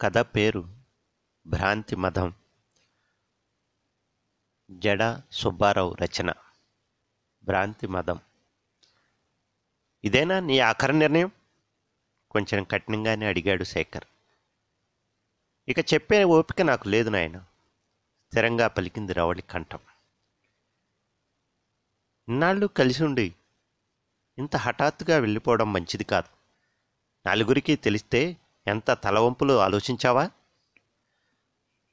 కథ పేరు భ్రాంతి మదం జడ సుబ్బారావు రచన. భ్రాంతి మదం ఇదేనా నీ ఆఖరి నిర్ణయం? కొంచెం కఠినంగానే అడిగాడు శేఖర్. ఇక చెప్పే ఓపిక నాకు లేదు నాయన. స్థిరంగా పలికింది రవళి కంఠం. ఇన్నాళ్ళు కలిసి ఉండి ఇంత హఠాత్తుగా వెళ్ళిపోవడం మంచిది కాదు. నలుగురికి తెలిస్తే ఎంత తలవంపులు ఆలోచించావా?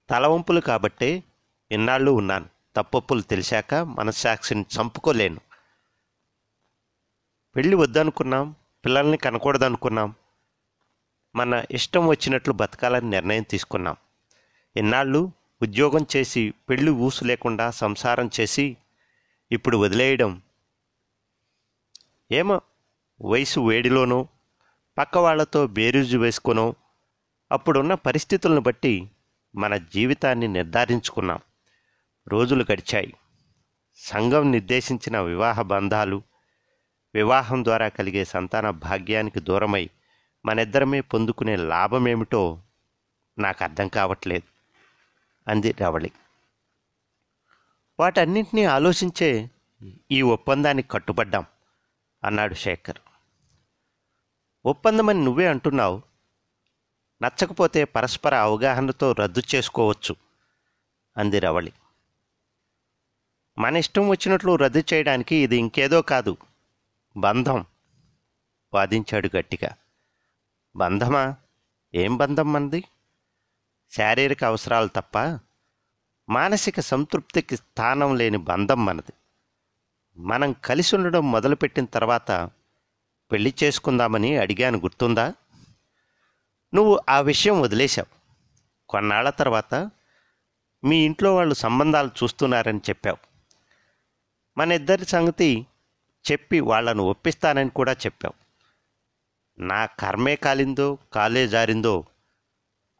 తలవంపులు కాబట్టే ఇన్నాళ్ళు ఉన్నాను. తప్పొప్పులు తెలిసాక మనస్సాక్షిని చంపుకోలేను. పెళ్ళి వద్దనుకున్నాం పిల్లల్ని కనకూడదనుకున్నాం. మన ఇష్టం వచ్చినట్లు బతకాలని నిర్ణయం తీసుకున్నాం. ఇన్నాళ్ళు ఉద్యోగం చేసి పెళ్ళి ఊసు లేకుండా సంసారం చేసి ఇప్పుడు వదిలేయడం. ఏమో వయసు వేడిలోనో పక్క వాళ్ళతో బేరీజు వేసుకునో. అప్పుడున్న పరిస్థితులను బట్టి మన జీవితాన్ని నిర్ధారించుకున్నాం. రోజులు గడిచాయి. సంఘం నిర్దేశించిన వివాహ బంధాలు వివాహం ద్వారా కలిగే సంతాన భాగ్యానికి దూరమై మనిద్దరమే పొందుకునే లాభమేమిటో నాకు అర్థం కావట్లేదు. అంది రవళి. వాటన్నింటినీ ఆలోచించే ఈ ఒప్పందానికి కట్టుబడ్డాం అన్నాడు శేఖర్. ఒప్పందమని నువ్వే అంటున్నావు. నచ్చకపోతే పరస్పర అవగాహనతో రద్దు చేసుకోవచ్చు అంది రవళి. మన ఇష్టం వచ్చినట్లు రద్దు చేయడానికి ఇది ఇంకేదో కాదు బంధం వాదించాడు గట్టిగా. బంధమా? ఏం బంధం మనది శారీరక అవసరాలు తప్ప మానసిక సంతృప్తికి స్థానం లేని బంధం మనది. మనం కలిసి ఉండడం మొదలుపెట్టిన తర్వాత పెళ్ళి చేసుకుందామని అడిగాను గుర్తుందా? నువ్వు ఆ విషయం వదిలేశావు. కొన్నాళ్ళ తర్వాత మీ ఇంట్లో వాళ్ళు సంబంధాలు చూస్తున్నారని చెప్పావు. మన ఇద్దరి సంగతి చెప్పి వాళ్ళను ఒప్పిస్తానని కూడా చెప్పావు. నా కర్మే కాలిందో కాలే జారిందో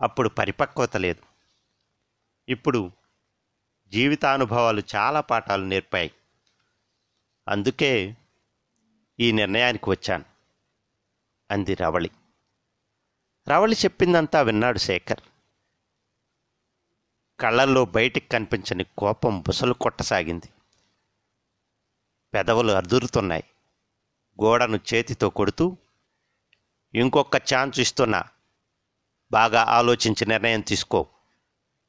అప్పుడు పరిపక్వత లేదు. ఇప్పుడు జీవితానుభవాలు చాలా పాఠాలు నేర్పాయి. అందుకే ఈ నిర్ణయానికి వచ్చాను. అంది రవళి. రవళి చెప్పిందంతా విన్నాడు శేఖర్. కళ్ళల్లో బయటికి కనిపించని కోపం బుసలు కొట్టసాగింది. పెదవులు అదురుతున్నాయి గోడను చేతితో కొడుతూ ఇంకొక ఛాన్స్ ఇస్తున్నా. బాగా ఆలోచించి నిర్ణయం తీసుకో.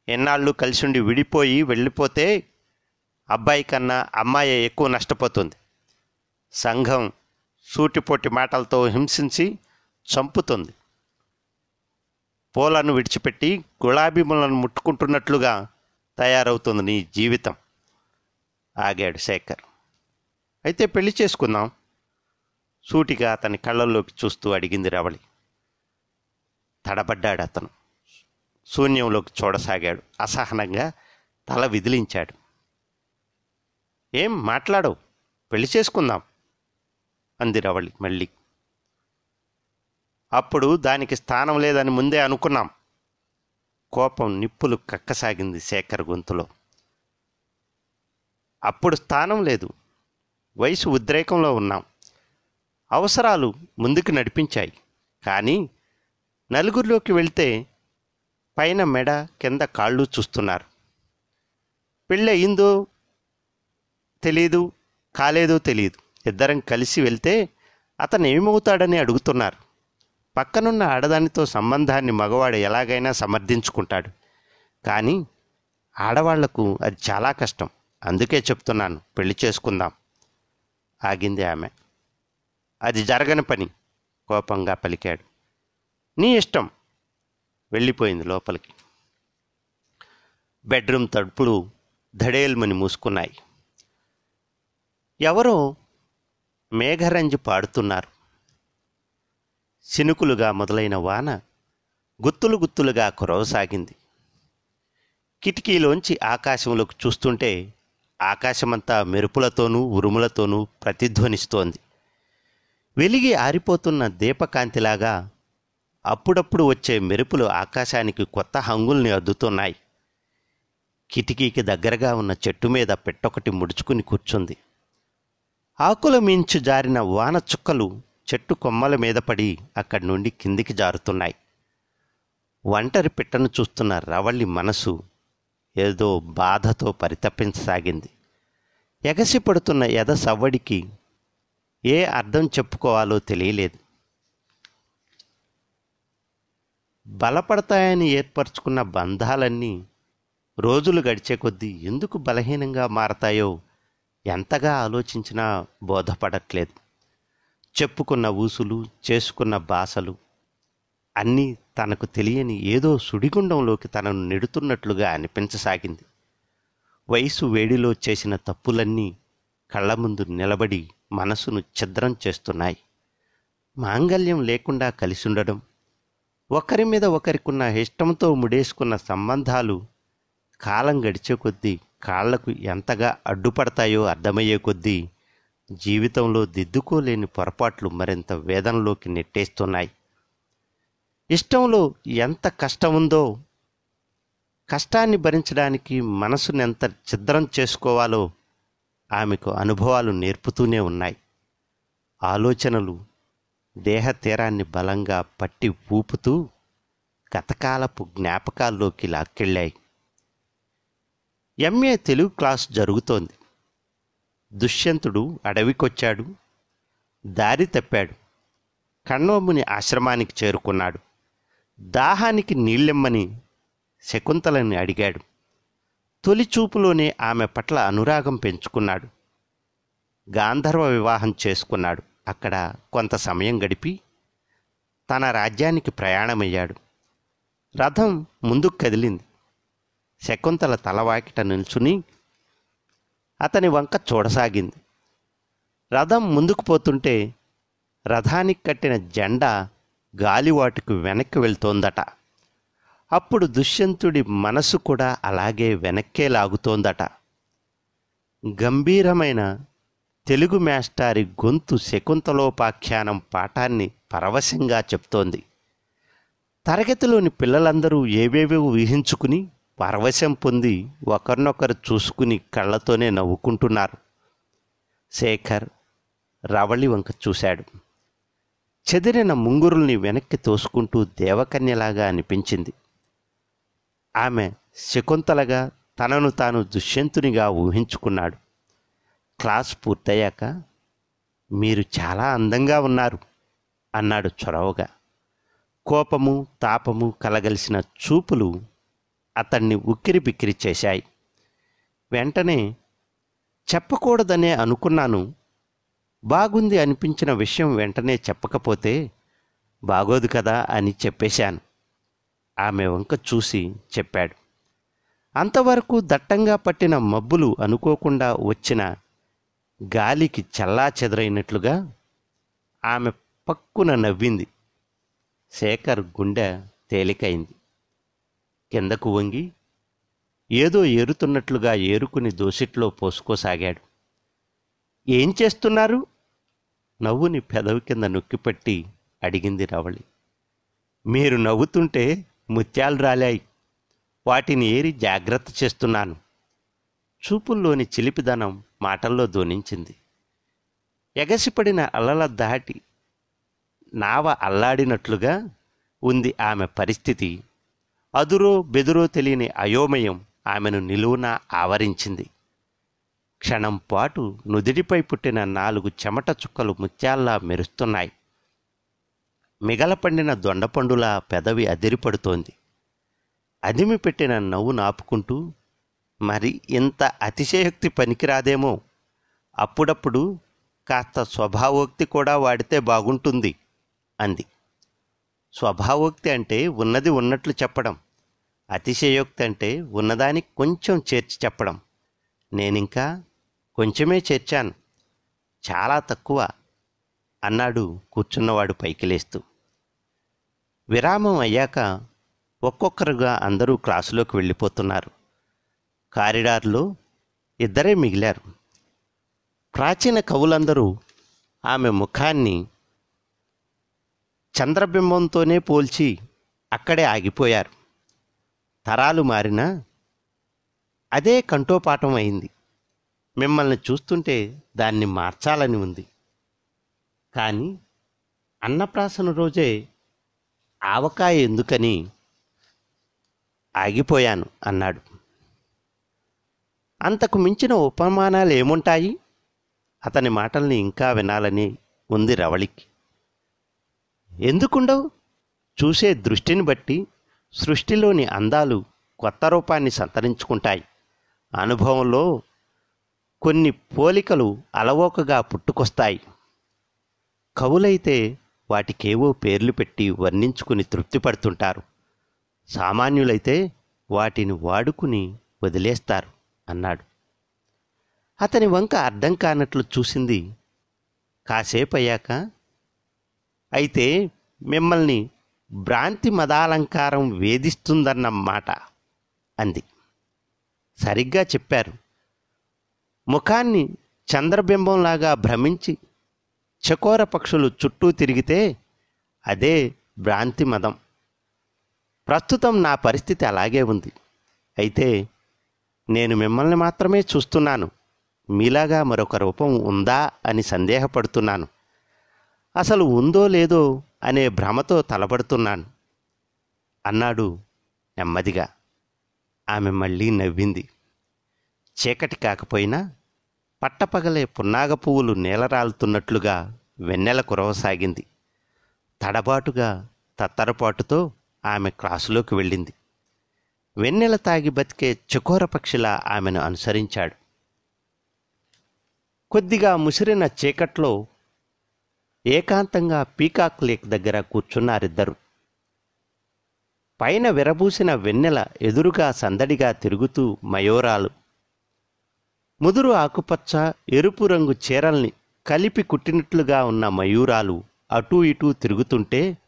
ఎన్నాళ్ళు కలిసిండి విడిపోయి వెళ్ళిపోతే అబ్బాయి కన్నా అమ్మాయి ఎక్కువ నష్టపోతుంది. సంఘం సూటిపోటి మాటలతో హింసించి చంపుతుంది. పూలను విడిచిపెట్టి గులాబీములను ముట్టుకుంటున్నట్లుగా తయారవుతుంది నీ జీవితం ఆగాడు శేఖర్. అయితే పెళ్ళి చేసుకుందాం సూటిగా అతని కళ్ళల్లోకి చూస్తూ అడిగింది రవళి. తడబడ్డాడు అతను. శూన్యంలోకి చూడసాగాడు. అసహనంగా తల విదిలించాడు. ఏం మాట్లాడవు పెళ్ళి చేసుకుందాం. అంది రవళి మళ్ళీ. అప్పుడు దానికి స్థానం లేదని ముందే అనుకున్నాం. కోపం నిప్పులు కక్కసాగింది శేఖర్ గొంతులో. అప్పుడు స్థానం లేదు. వయసు ఉద్రేకంలో ఉన్నాం. అవసరాలు ముందుకు నడిపించాయి. కానీ నలుగురిలోకి వెళ్తే పైన మెడ కింద కాళ్ళు చూస్తున్నారు. పెళ్ళయిందో తెలియదు కాలేదో తెలియదు ఇద్దరం కలిసి వెళ్తే అతను ఏమవుతాడని అడుగుతున్నారు. పక్కనున్న ఆడదానితో సంబంధాన్ని మగవాడు ఎలాగైనా సమర్థించుకుంటాడు. కానీ ఆడవాళ్ళకు అది చాలా కష్టం. అందుకే చెప్తున్నాను పెళ్ళి చేసుకుందాం ఆగింది ఆమె. అది జరగని పని కోపంగా పలికాడు. నీ ఇష్టం వెళ్ళిపోయింది లోపలికి. బెడ్రూమ్ తడుపులు ధడేల్మని మూసుకున్నాయి. ఎవరో మేఘరంజి పాడుతున్నారు. చినుకులుగా మొదలైన వాన గుత్తులు గుత్తులుగా కురవసాగింది. కిటికీలోంచి ఆకాశంలోకి చూస్తుంటే ఆకాశమంతా మెరుపులతోనూ ఉరుములతోనూ ప్రతిధ్వనిస్తోంది. వెలిగి ఆరిపోతున్న దీపకాంతిలాగా అప్పుడప్పుడు వచ్చే మెరుపులు ఆకాశానికి కొత్త హంగుల్ని అద్దుతున్నాయి. కిటికీకి దగ్గరగా ఉన్న చెట్టు మీద పెట్టొకటి ముడుచుకుని కూర్చుంది. ఆకుల మించు జారిన వాన చుక్కలు చెట్టు కొమ్మల మీద పడి అక్కడి నుండి కిందికి జారుతున్నాయి. ఒంటరి పిట్టను చూస్తున్న రవళ్ళి మనసు ఏదో బాధతో పరితపించసాగింది. ఎగసి పడుతున్న ఎద సవ్వడికి ఏ అర్థం చెప్పుకోవాలో తెలియలేదు. బలపడతాయని ఏర్పరచుకున్న బంధాలన్నీ రోజులు గడిచే కొద్దీ ఎందుకు బలహీనంగా మారతాయో ఎంతగా ఆలోచించినా బోధపడట్లేదు. చెప్పుకున్న ఊసులు చేసుకున్న బాసలు అన్నీ తనకు తెలియని ఏదో సుడిగుండంలోకి తనను నెడుతున్నట్లుగా అనిపించసాగింది. వయసు వేడిలో చేసిన తప్పులన్నీ కళ్ళ ముందు నిలబడి మనసును ఛిద్రం చేస్తున్నాయి. మాంగల్యం లేకుండా కలిసి ఉండడం ఒకరి మీద ఒకరికున్న ఇష్టంతో ముడేసుకున్న సంబంధాలు కాలం గడిచే కొద్దీ కాళ్ళకు ఎంతగా అడ్డుపడతాయో అర్థమయ్యే కొద్దీ జీవితంలో దిద్దుకోలేని పొరపాట్లు మరింత వేదనలోకి నెట్టేస్తున్నాయి. ఇష్టంలో ఎంత కష్టం ఉందో కష్టాన్ని భరించడానికి మనసునెంత ఎంత ఛిద్రం చేసుకోవాలో ఆమెకు అనుభవాలు నేర్పుతూనే ఉన్నాయి. ఆలోచనలు దేహ తీరాన్ని బలంగా పట్టి ఊపుతూ గతకాలపు జ్ఞాపకాల్లోకి లాక్కెళ్ళాయి. ఎంఏ తెలుగు క్లాస్ జరుగుతోంది. దుష్యంతుడు అడవికొచ్చాడు. దారి తప్పాడు. కణ్వముని ఆశ్రమానికి చేరుకున్నాడు. దాహానికి నీళ్ళెమ్మని శకుంతలని అడిగాడు. తొలి చూపులోనే ఆమె పట్ల అనురాగం పెంచుకున్నాడు. గాంధర్వ వివాహం చేసుకున్నాడు. అక్కడ కొంత సమయం గడిపి తన రాజ్యానికి ప్రయాణమయ్యాడు. రథం ముందుకు కదిలింది. శకుంతల తలవాకిట నిల్చుని అతని వంక చూడసాగింది. రథం ముందుకు పోతుంటే రథానికి కట్టిన జెండా గాలివాటుకు వెనక్కి వెళ్తోందట. అప్పుడు దుష్యంతుడి మనసు కూడా అలాగే వెనక్కే లాగుతోందట. గంభీరమైన తెలుగు మేస్టారి గొంతు శకుంతలోపాఖ్యానం పాఠాన్ని పరవశంగా చెప్తోంది. తరగతిలోని పిల్లలందరూ ఏవేవో ఊహించుకుని పరవశం పొంది ఒకరినొకరు చూసుకుని కళ్ళతోనే నవ్వుకుంటున్నారు. శేఖర్ రవళి వంక చూశాడు. చెదిరిన ముంగురుల్ని వెనక్కి తోసుకుంటూ దేవకన్యలాగా అనిపించింది. ఆమె శకుంతలగా తనను తాను దుష్యంతునిగా ఊహించుకున్నాడు. క్లాస్ పూర్తయ్యాక మీరు చాలా అందంగా ఉన్నారు అన్నాడు చొరవగా. కోపము తాపము కలగలిసిన చూపులు అతన్ని ఉక్కిరి బిక్కిరి చేశాయి. వెంటనే చెప్పకూడదనే అనుకున్నాను. బాగుంది అనిపించిన విషయం వెంటనే చెప్పకపోతే బాగోదు కదా అని చెప్పేశాను. ఆమె వంక చూసి చెప్పాడు. అంతవరకు దట్టంగా పట్టిన మబ్బులు అనుకోకుండా వచ్చిన గాలికి చల్లా చెదరైనట్లుగా ఆమె పక్కున నవ్వింది. శేఖర్ గుండె తేలికైంది. కిందకు వంగి ఏదో ఏరుతున్నట్లుగా ఏరుకుని దోసిట్లో పోసుకోసాగాడు. ఏం చేస్తున్నారు? నవ్వుని పెదవి కింద నొక్కిపెట్టి అడిగింది రవళి. మీరు నవ్వుతుంటే ముత్యాలు రాలాయి. వాటిని ఏరి జాగ్రత్త చేస్తున్నాను. చూపుల్లోని చిలిపిదనం మాటల్లో ధ్వనించింది. ఎగసిపడిన అలల దాటి నావ అల్లాడినట్లుగా ఉంది ఆమె పరిస్థితి. అదురో బెదురో తెలియని అయోమయం ఆమెను నిలువున ఆవరించింది. క్షణం పాటు నుదిటిపై పుట్టిన నాలుగు చెమట చుక్కలు ముత్యాల్లా మెరుస్తున్నాయి. మిగలపండిన దొండపండులా పెదవి అదిరిపడుతోంది. అదిమి పెట్టిన నవ్వు నాపుకుంటూ మరి ఇంత అతిశయోక్తి పనికిరాదేమో? అప్పుడప్పుడు కాస్త స్వభావోక్తి కూడా వాడితే బాగుంటుంది అంది. స్వభావోక్తి అంటే ఉన్నది ఉన్నట్లు చెప్పడం. అతిశయోక్తి అంటే ఉన్నదానికి కొంచెం చేర్చి చెప్పడం. నేనింకా కొంచెమే చేర్చాను. చాలా తక్కువ అన్నాడు కూర్చున్నవాడు పైకి లేస్తూ విరామం అయ్యాక ఒక్కొక్కరుగా అందరూ క్లాసులోకి వెళ్ళిపోతున్నారు. కారిడార్లో ఇద్దరే మిగిలారు. ప్రాచీన కవులందరూ ఆమె ముఖాన్ని చంద్రబింబంతోనే పోల్చి అక్కడే ఆగిపోయారు. తరాలు మారినా అదే కంఠోపాఠం అయింది. మిమ్మల్ని చూస్తుంటే దాన్ని మార్చాలని ఉంది. కానీ అన్నప్రాసన రోజే ఆవకాయ ఎందుకని ఆగిపోయాను అన్నాడు. అంతకు మించిన ఉపమానాలు ఏముంటాయి? అతని మాటల్ని ఇంకా వినాలని ఉంది రవళికి. ఎందుకుండవు? చూసే దృష్టిని బట్టి సృష్టిలోని అందాలు కొత్త రూపాన్ని సంతరించుకుంటాయి. అనుభవంలో కొన్ని పోలికలు అలవోకగా పుట్టుకొస్తాయి. కవులైతే వాటికేవో పేర్లు పెట్టి వర్ణించుకుని తృప్తిపడుతుంటారు. సామాన్యులైతే వాటిని వాడుకుని వదిలేస్తారు అన్నాడు. అతని వంక అర్థం కానట్లు చూసింది. కాసేపు అయ్యాక అయితే మిమ్మల్ని భ్రాంతి మదాలంకారం వేధిస్తుందన్న మాట అంది. సరిగ్గా చెప్పారు. ముఖాన్ని చంద్రబింబంలాగా భ్రమించి చకోర పక్షులు చుట్టూ తిరిగితే అదే భ్రాంతి మదం. ప్రస్తుతం నా పరిస్థితి అలాగే ఉంది. అయితే నేను మిమ్మల్ని మాత్రమే చూస్తున్నాను. మీలాగా మరొక రూపం ఉందా అని సందేహపడుతున్నాను. అసలు ఉందో లేదో అనే భ్రమతో తలబడుతున్నాను అన్నాడు నెమ్మదిగా. ఆమె మళ్ళీ నవ్వింది. చీకటి కాకపోయినా పట్టపగలే పున్నాగ పువ్వులు నేలరాలుతున్నట్లుగా వెన్నెల కురవసాగింది. తడబాటుగా తత్తరపాటుతో ఆమె క్లాసులోకి వెళ్ళింది. వెన్నెల తాగి బతికే చకోర పక్షిలా ఆమెను అనుసరించాడు. కొద్దిగా ముసిరిన చీకట్లో ఏకాంతంగా పీకాక్ లేక్ దగ్గర కూర్చున్నారిద్దరు. పైన విరబూసిన వెన్నెల ఎదురుగా సందడిగా తిరుగుతూ మయోరాలు. ముదురు ఆకుపచ్చ ఎరుపు రంగు చీరల్ని కలిపి కుట్టినట్లుగా ఉన్న మయూరాలు అటూ ఇటూ తిరుగుతుంటే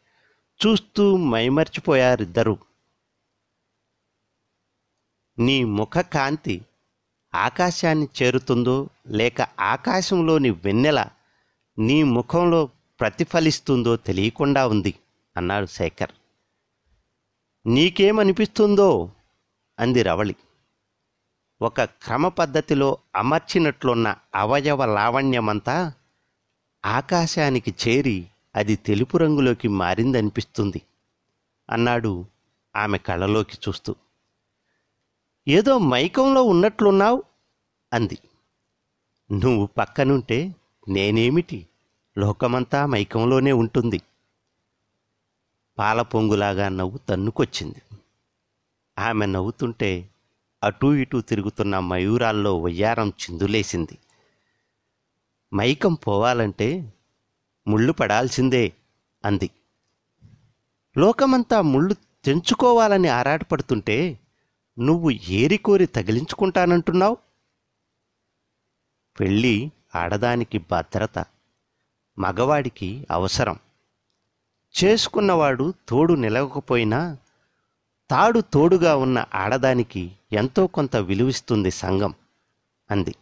చూస్తూ మైమర్చిపోయారిద్దరూ. నీ ముఖ కాంతి ఆకాశాన్ని చేరుతుందో లేక ఆకాశంలోని వెన్నెల నీ ముఖంలో ప్రతిఫలిస్తుందో తెలియకుండా ఉంది అన్నాడు శేఖర్. నీకేమనిపిస్తుందో అంది రవళి. ఒక క్రమ పద్ధతిలో అమర్చినట్లున్న అవయవ లావణ్యమంతా ఆకాశానికి చేరి అది తెలుపు రంగులోకి మారిందనిపిస్తుంది అన్నాడు ఆమె కళ్ళలోకి చూస్తూ. ఏదో మైకంలో ఉన్నట్లున్నావు అంది. నువ్వు పక్కనుంటే నేనేమిటి? లోకమంతా మైకంలోనే ఉంటుంది. పాల పొంగులాగా నవ్వు తన్నుకొచ్చింది. ఆమె నవ్వుతుంటే అటూ ఇటూ తిరుగుతున్న మయూరాల్లో వయ్యారం చిందులేసింది. మైకం పోవాలంటే ముళ్ళు పడాల్సిందే అంది. లోకమంతా ముళ్ళు తెంచుకోవాలని ఆరాటపడుతుంటే నువ్వు ఏరికోరి తగిలించుకుంటానంటున్నావు? పెళ్ళి ఆడదానికి భద్రత మగవాడికి అవసరం. చేసుకున్నవాడు తోడు నిలవకపోయినా తాడు తోడుగా ఉన్న ఆడదానికి ఎంతో కొంత విలువిస్తుంది సంఘం అంది.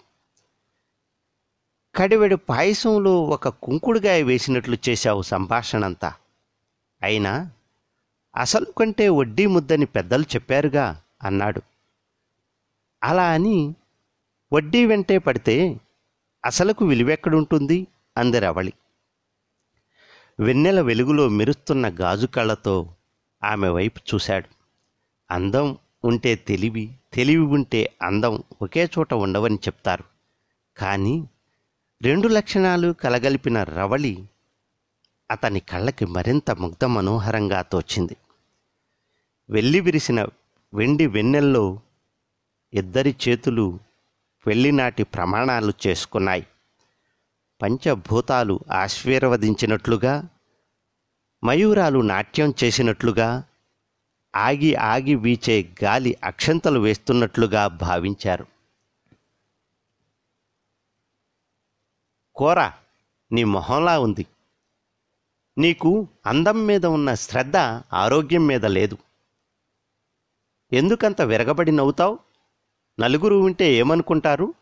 కడివెడు పాయసంలో ఒక కుంకుడుగాయ వేసినట్లు చేశావు సంభాషణంతా. అయినా అసలు కంటే వడ్డీ ముద్దని పెద్దలు చెప్పారుగా అన్నాడు. అలా అని వడ్డీ వెంటే పడితే అసలుకు విలువెక్కడుంటుంది? అంది రవళి వెన్నెల వెలుగులో మెరుస్తున్న గాజు కళ్ళతో ఆమె వైపు చూశాడు. అందం ఉంటే తెలివి తెలివి ఉంటే అందం ఒకే చోట ఉండవని చెప్తారు. కానీ రెండు లక్షణాలు కలగలిపిన రవళి అతని కళ్ళకి మరింత ముగ్ధ మనోహరంగా తోచింది. వెళ్ళి విరిసిన వెండి వెన్నెల్లో ఇద్దరి చేతులు వెళ్ళినాటి ప్రమాణాలు చేసుకున్నాయి. పంచభూతాలు ఆశీర్వదించినట్లుగా మయూరాలు నాట్యం చేసినట్లుగా ఆగి ఆగి వీచే గాలి అక్షంతలు వేస్తున్నట్లుగా భావించారు. కోర నీ మొహంలా ఉంది. నీకు అందం మీద ఉన్న శ్రద్ధ ఆరోగ్యం మీద లేదు. ఎందుకంత విరగబడి నవ్వుతావు? నలుగురు ఉంటే ఏమనుకుంటారు?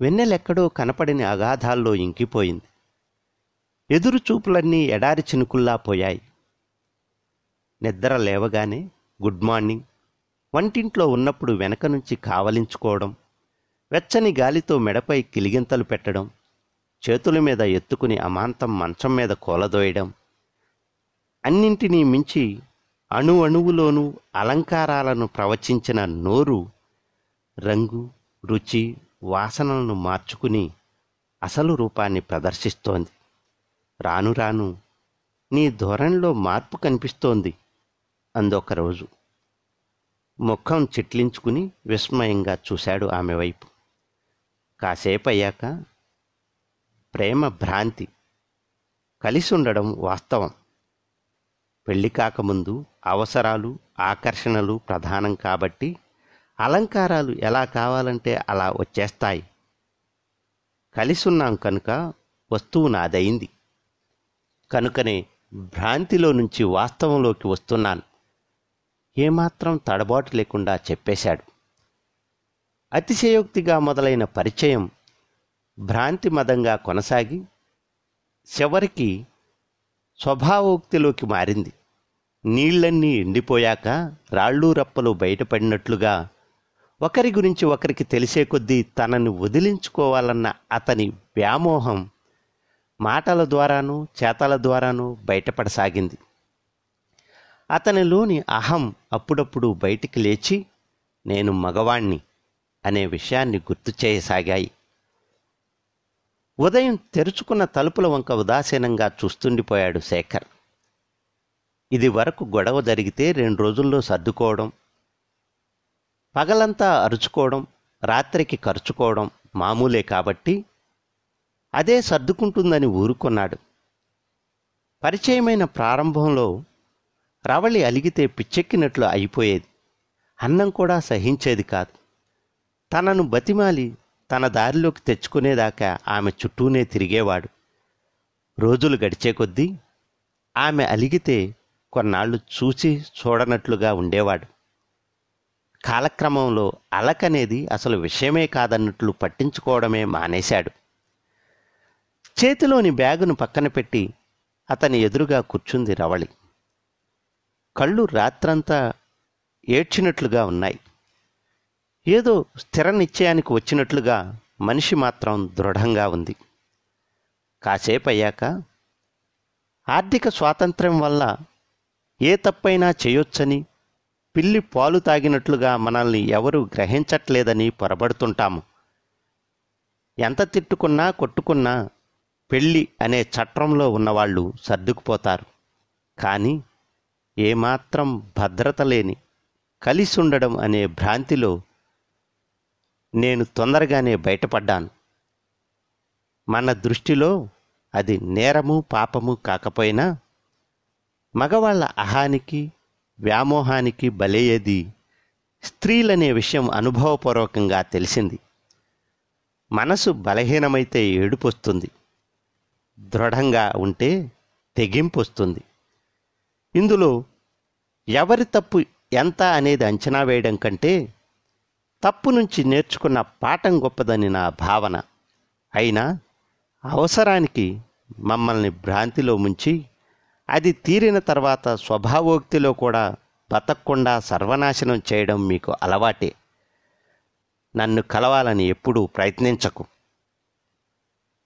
వెన్నెలెక్కడో కనపడని అగాధాల్లో ఇంకిపోయింది. ఎదురు చూపులన్నీ ఎడారి చినుకుల్లా పోయాయి. నిద్ర లేవగానే గుడ్ మార్నింగ్. వంటింట్లో ఉన్నప్పుడు వెనక నుంచి కావలించుకోవడం వెచ్చని గాలితో మెడపై కిలిగింతలు పెట్టడం చేతుల మీద ఎత్తుకుని అమాంతం మంచం మీద కూలదోయడం అన్నింటినీ మించి అణు అణువులోనూ అలంకారాలను ప్రవచించిన నోరు రంగు రుచి వాసనలను మార్చుకుని అసలు రూపాన్ని ప్రదర్శిస్తోంది. రాను రాను నీ ధోరణిలో మార్పు కనిపిస్తోంది అందొక రోజు ముఖం చిట్లించుకుని విస్మయంగా చూశాడు ఆమె వైపు. కాసేపు అయ్యాక ప్రేమ భ్రాంతి కలిసి ఉండడం వాస్తవం. పెళ్ళి కాకముందు అవసరాలు ఆకర్షణలు ప్రధానం కాబట్టి అలంకారాలు ఎలా కావాలంటే అలా వచ్చేస్తాయి. కలిసున్నాం కనుక వస్తువు నాదయింది. కనుకనే భ్రాంతిలో నుంచి వాస్తవంలోకి వస్తున్నాను. ఏమాత్రం తడబాటు లేకుండా చెప్పేశాడు. అతిశయోక్తిగా మొదలైన పరిచయం భ్రాంతి మదంగా కొనసాగి చివరికి స్వభావోక్తిలోకి మారింది. నీళ్ళన్నీ ఎండిపోయాక రాళ్ళు రప్పలు బయటపడినట్లుగా ఒకరి గురించి ఒకరికి తెలిసే కొద్దీ తనని వదిలించుకోవాలన్న అతని వ్యామోహం మాటల ద్వారానూ చేతల ద్వారానూ బయటపడసాగింది. అతనిలోని అహం అప్పుడప్పుడు బయటికి లేచి నేను మగవాణ్ణి అనే విషయాన్ని గుర్తు చేయసాగాయి. ఉదయం తెరుచుకున్న తలుపుల వంక ఉదాసీనంగా చూస్తుండిపోయాడు శేఖర్. ఇది వరకు గొడవ జరిగితే రెండు రోజుల్లో సర్దుకోవడం పగలంతా అరుచుకోవడం రాత్రికి ఖర్చుకోవడం మామూలే కాబట్టి అదే సర్దుకుంటుందని ఊరుకున్నాడు. పరిచయమైన ప్రారంభంలో రవళి అలిగితే పిచ్చెక్కినట్లు అయిపోయేది. అన్నం కూడా సహించేది కాదు. తనను బతిమాలి తన దారిలోకి తెచ్చుకునేదాకా ఆమె చుట్టూనే తిరిగేవాడు. రోజులు గడిచే కొద్దీ ఆమె అలిగితే కొన్నాళ్ళు చూసి చూడనట్లుగా ఉండేవాడు. కాలక్రమంలో అలకనేది అసలు విషయమే కాదన్నట్లు పట్టించుకోవడమే మానేశాడు. చేతిలోని బ్యాగును పక్కన పెట్టి అతని ఎదురుగా కూర్చుంది రవళి. కళ్ళు రాత్రంతా ఏడ్చినట్లుగా ఉన్నాయి. ఏదో స్థిర నిశ్చయానికి వచ్చినట్లుగా మనిషి మాత్రం దృఢంగా ఉంది. కాసేపు అయ్యాక ఆర్థిక స్వాతంత్ర్యం వల్ల ఏ తప్పైనా చేయొచ్చని పిల్లి పాలు తాగినట్లుగా మనల్ని ఎవరు గ్రహించట్లేదని పొరబడుతుంటాము. ఎంత తిట్టుకున్నా కొట్టుకున్నా పెళ్ళి అనే చట్రంలో ఉన్నవాళ్ళు సర్దుకుపోతారు. కానీ ఏమాత్రం భద్రత లేని కలిసి ఉండడం అనే భ్రాంతిలో నేను తొందరగానే బయటపడ్డాను. మన దృష్టిలో అది నేరము పాపము కాకపోయినా మగవాళ్ళ అహానికి వ్యామోహానికి బలయ్యేది స్త్రీలనే విషయం అనుభవపూర్వకంగా తెలిసింది. మనసు బలహీనమైతే ఏడుపొస్తుంది. దృఢంగా ఉంటే తెగింపు వస్తుంది ఇందులో ఎవరి తప్పు ఎంత అనేది అంచనా వేయడం కంటే తప్పు నుంచి నేర్చుకున్న పాఠం గొప్పదని నా భావన. అయినా అవసరానికి మమ్మల్ని భ్రాంతిలో ముంచి అది తీరిన తర్వాత స్వభావోక్తిలో కూడా బతకకుండా సర్వనాశనం చేయడం మీకు అలవాటే. నన్ను కలవాలని ఎప్పుడూ ప్రయత్నించకు.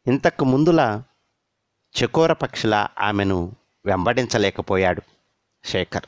ఇంతకు ముందులా చకోర పక్షిలా ఆమెను వెంబడించలేకపోయాడు శేఖర్.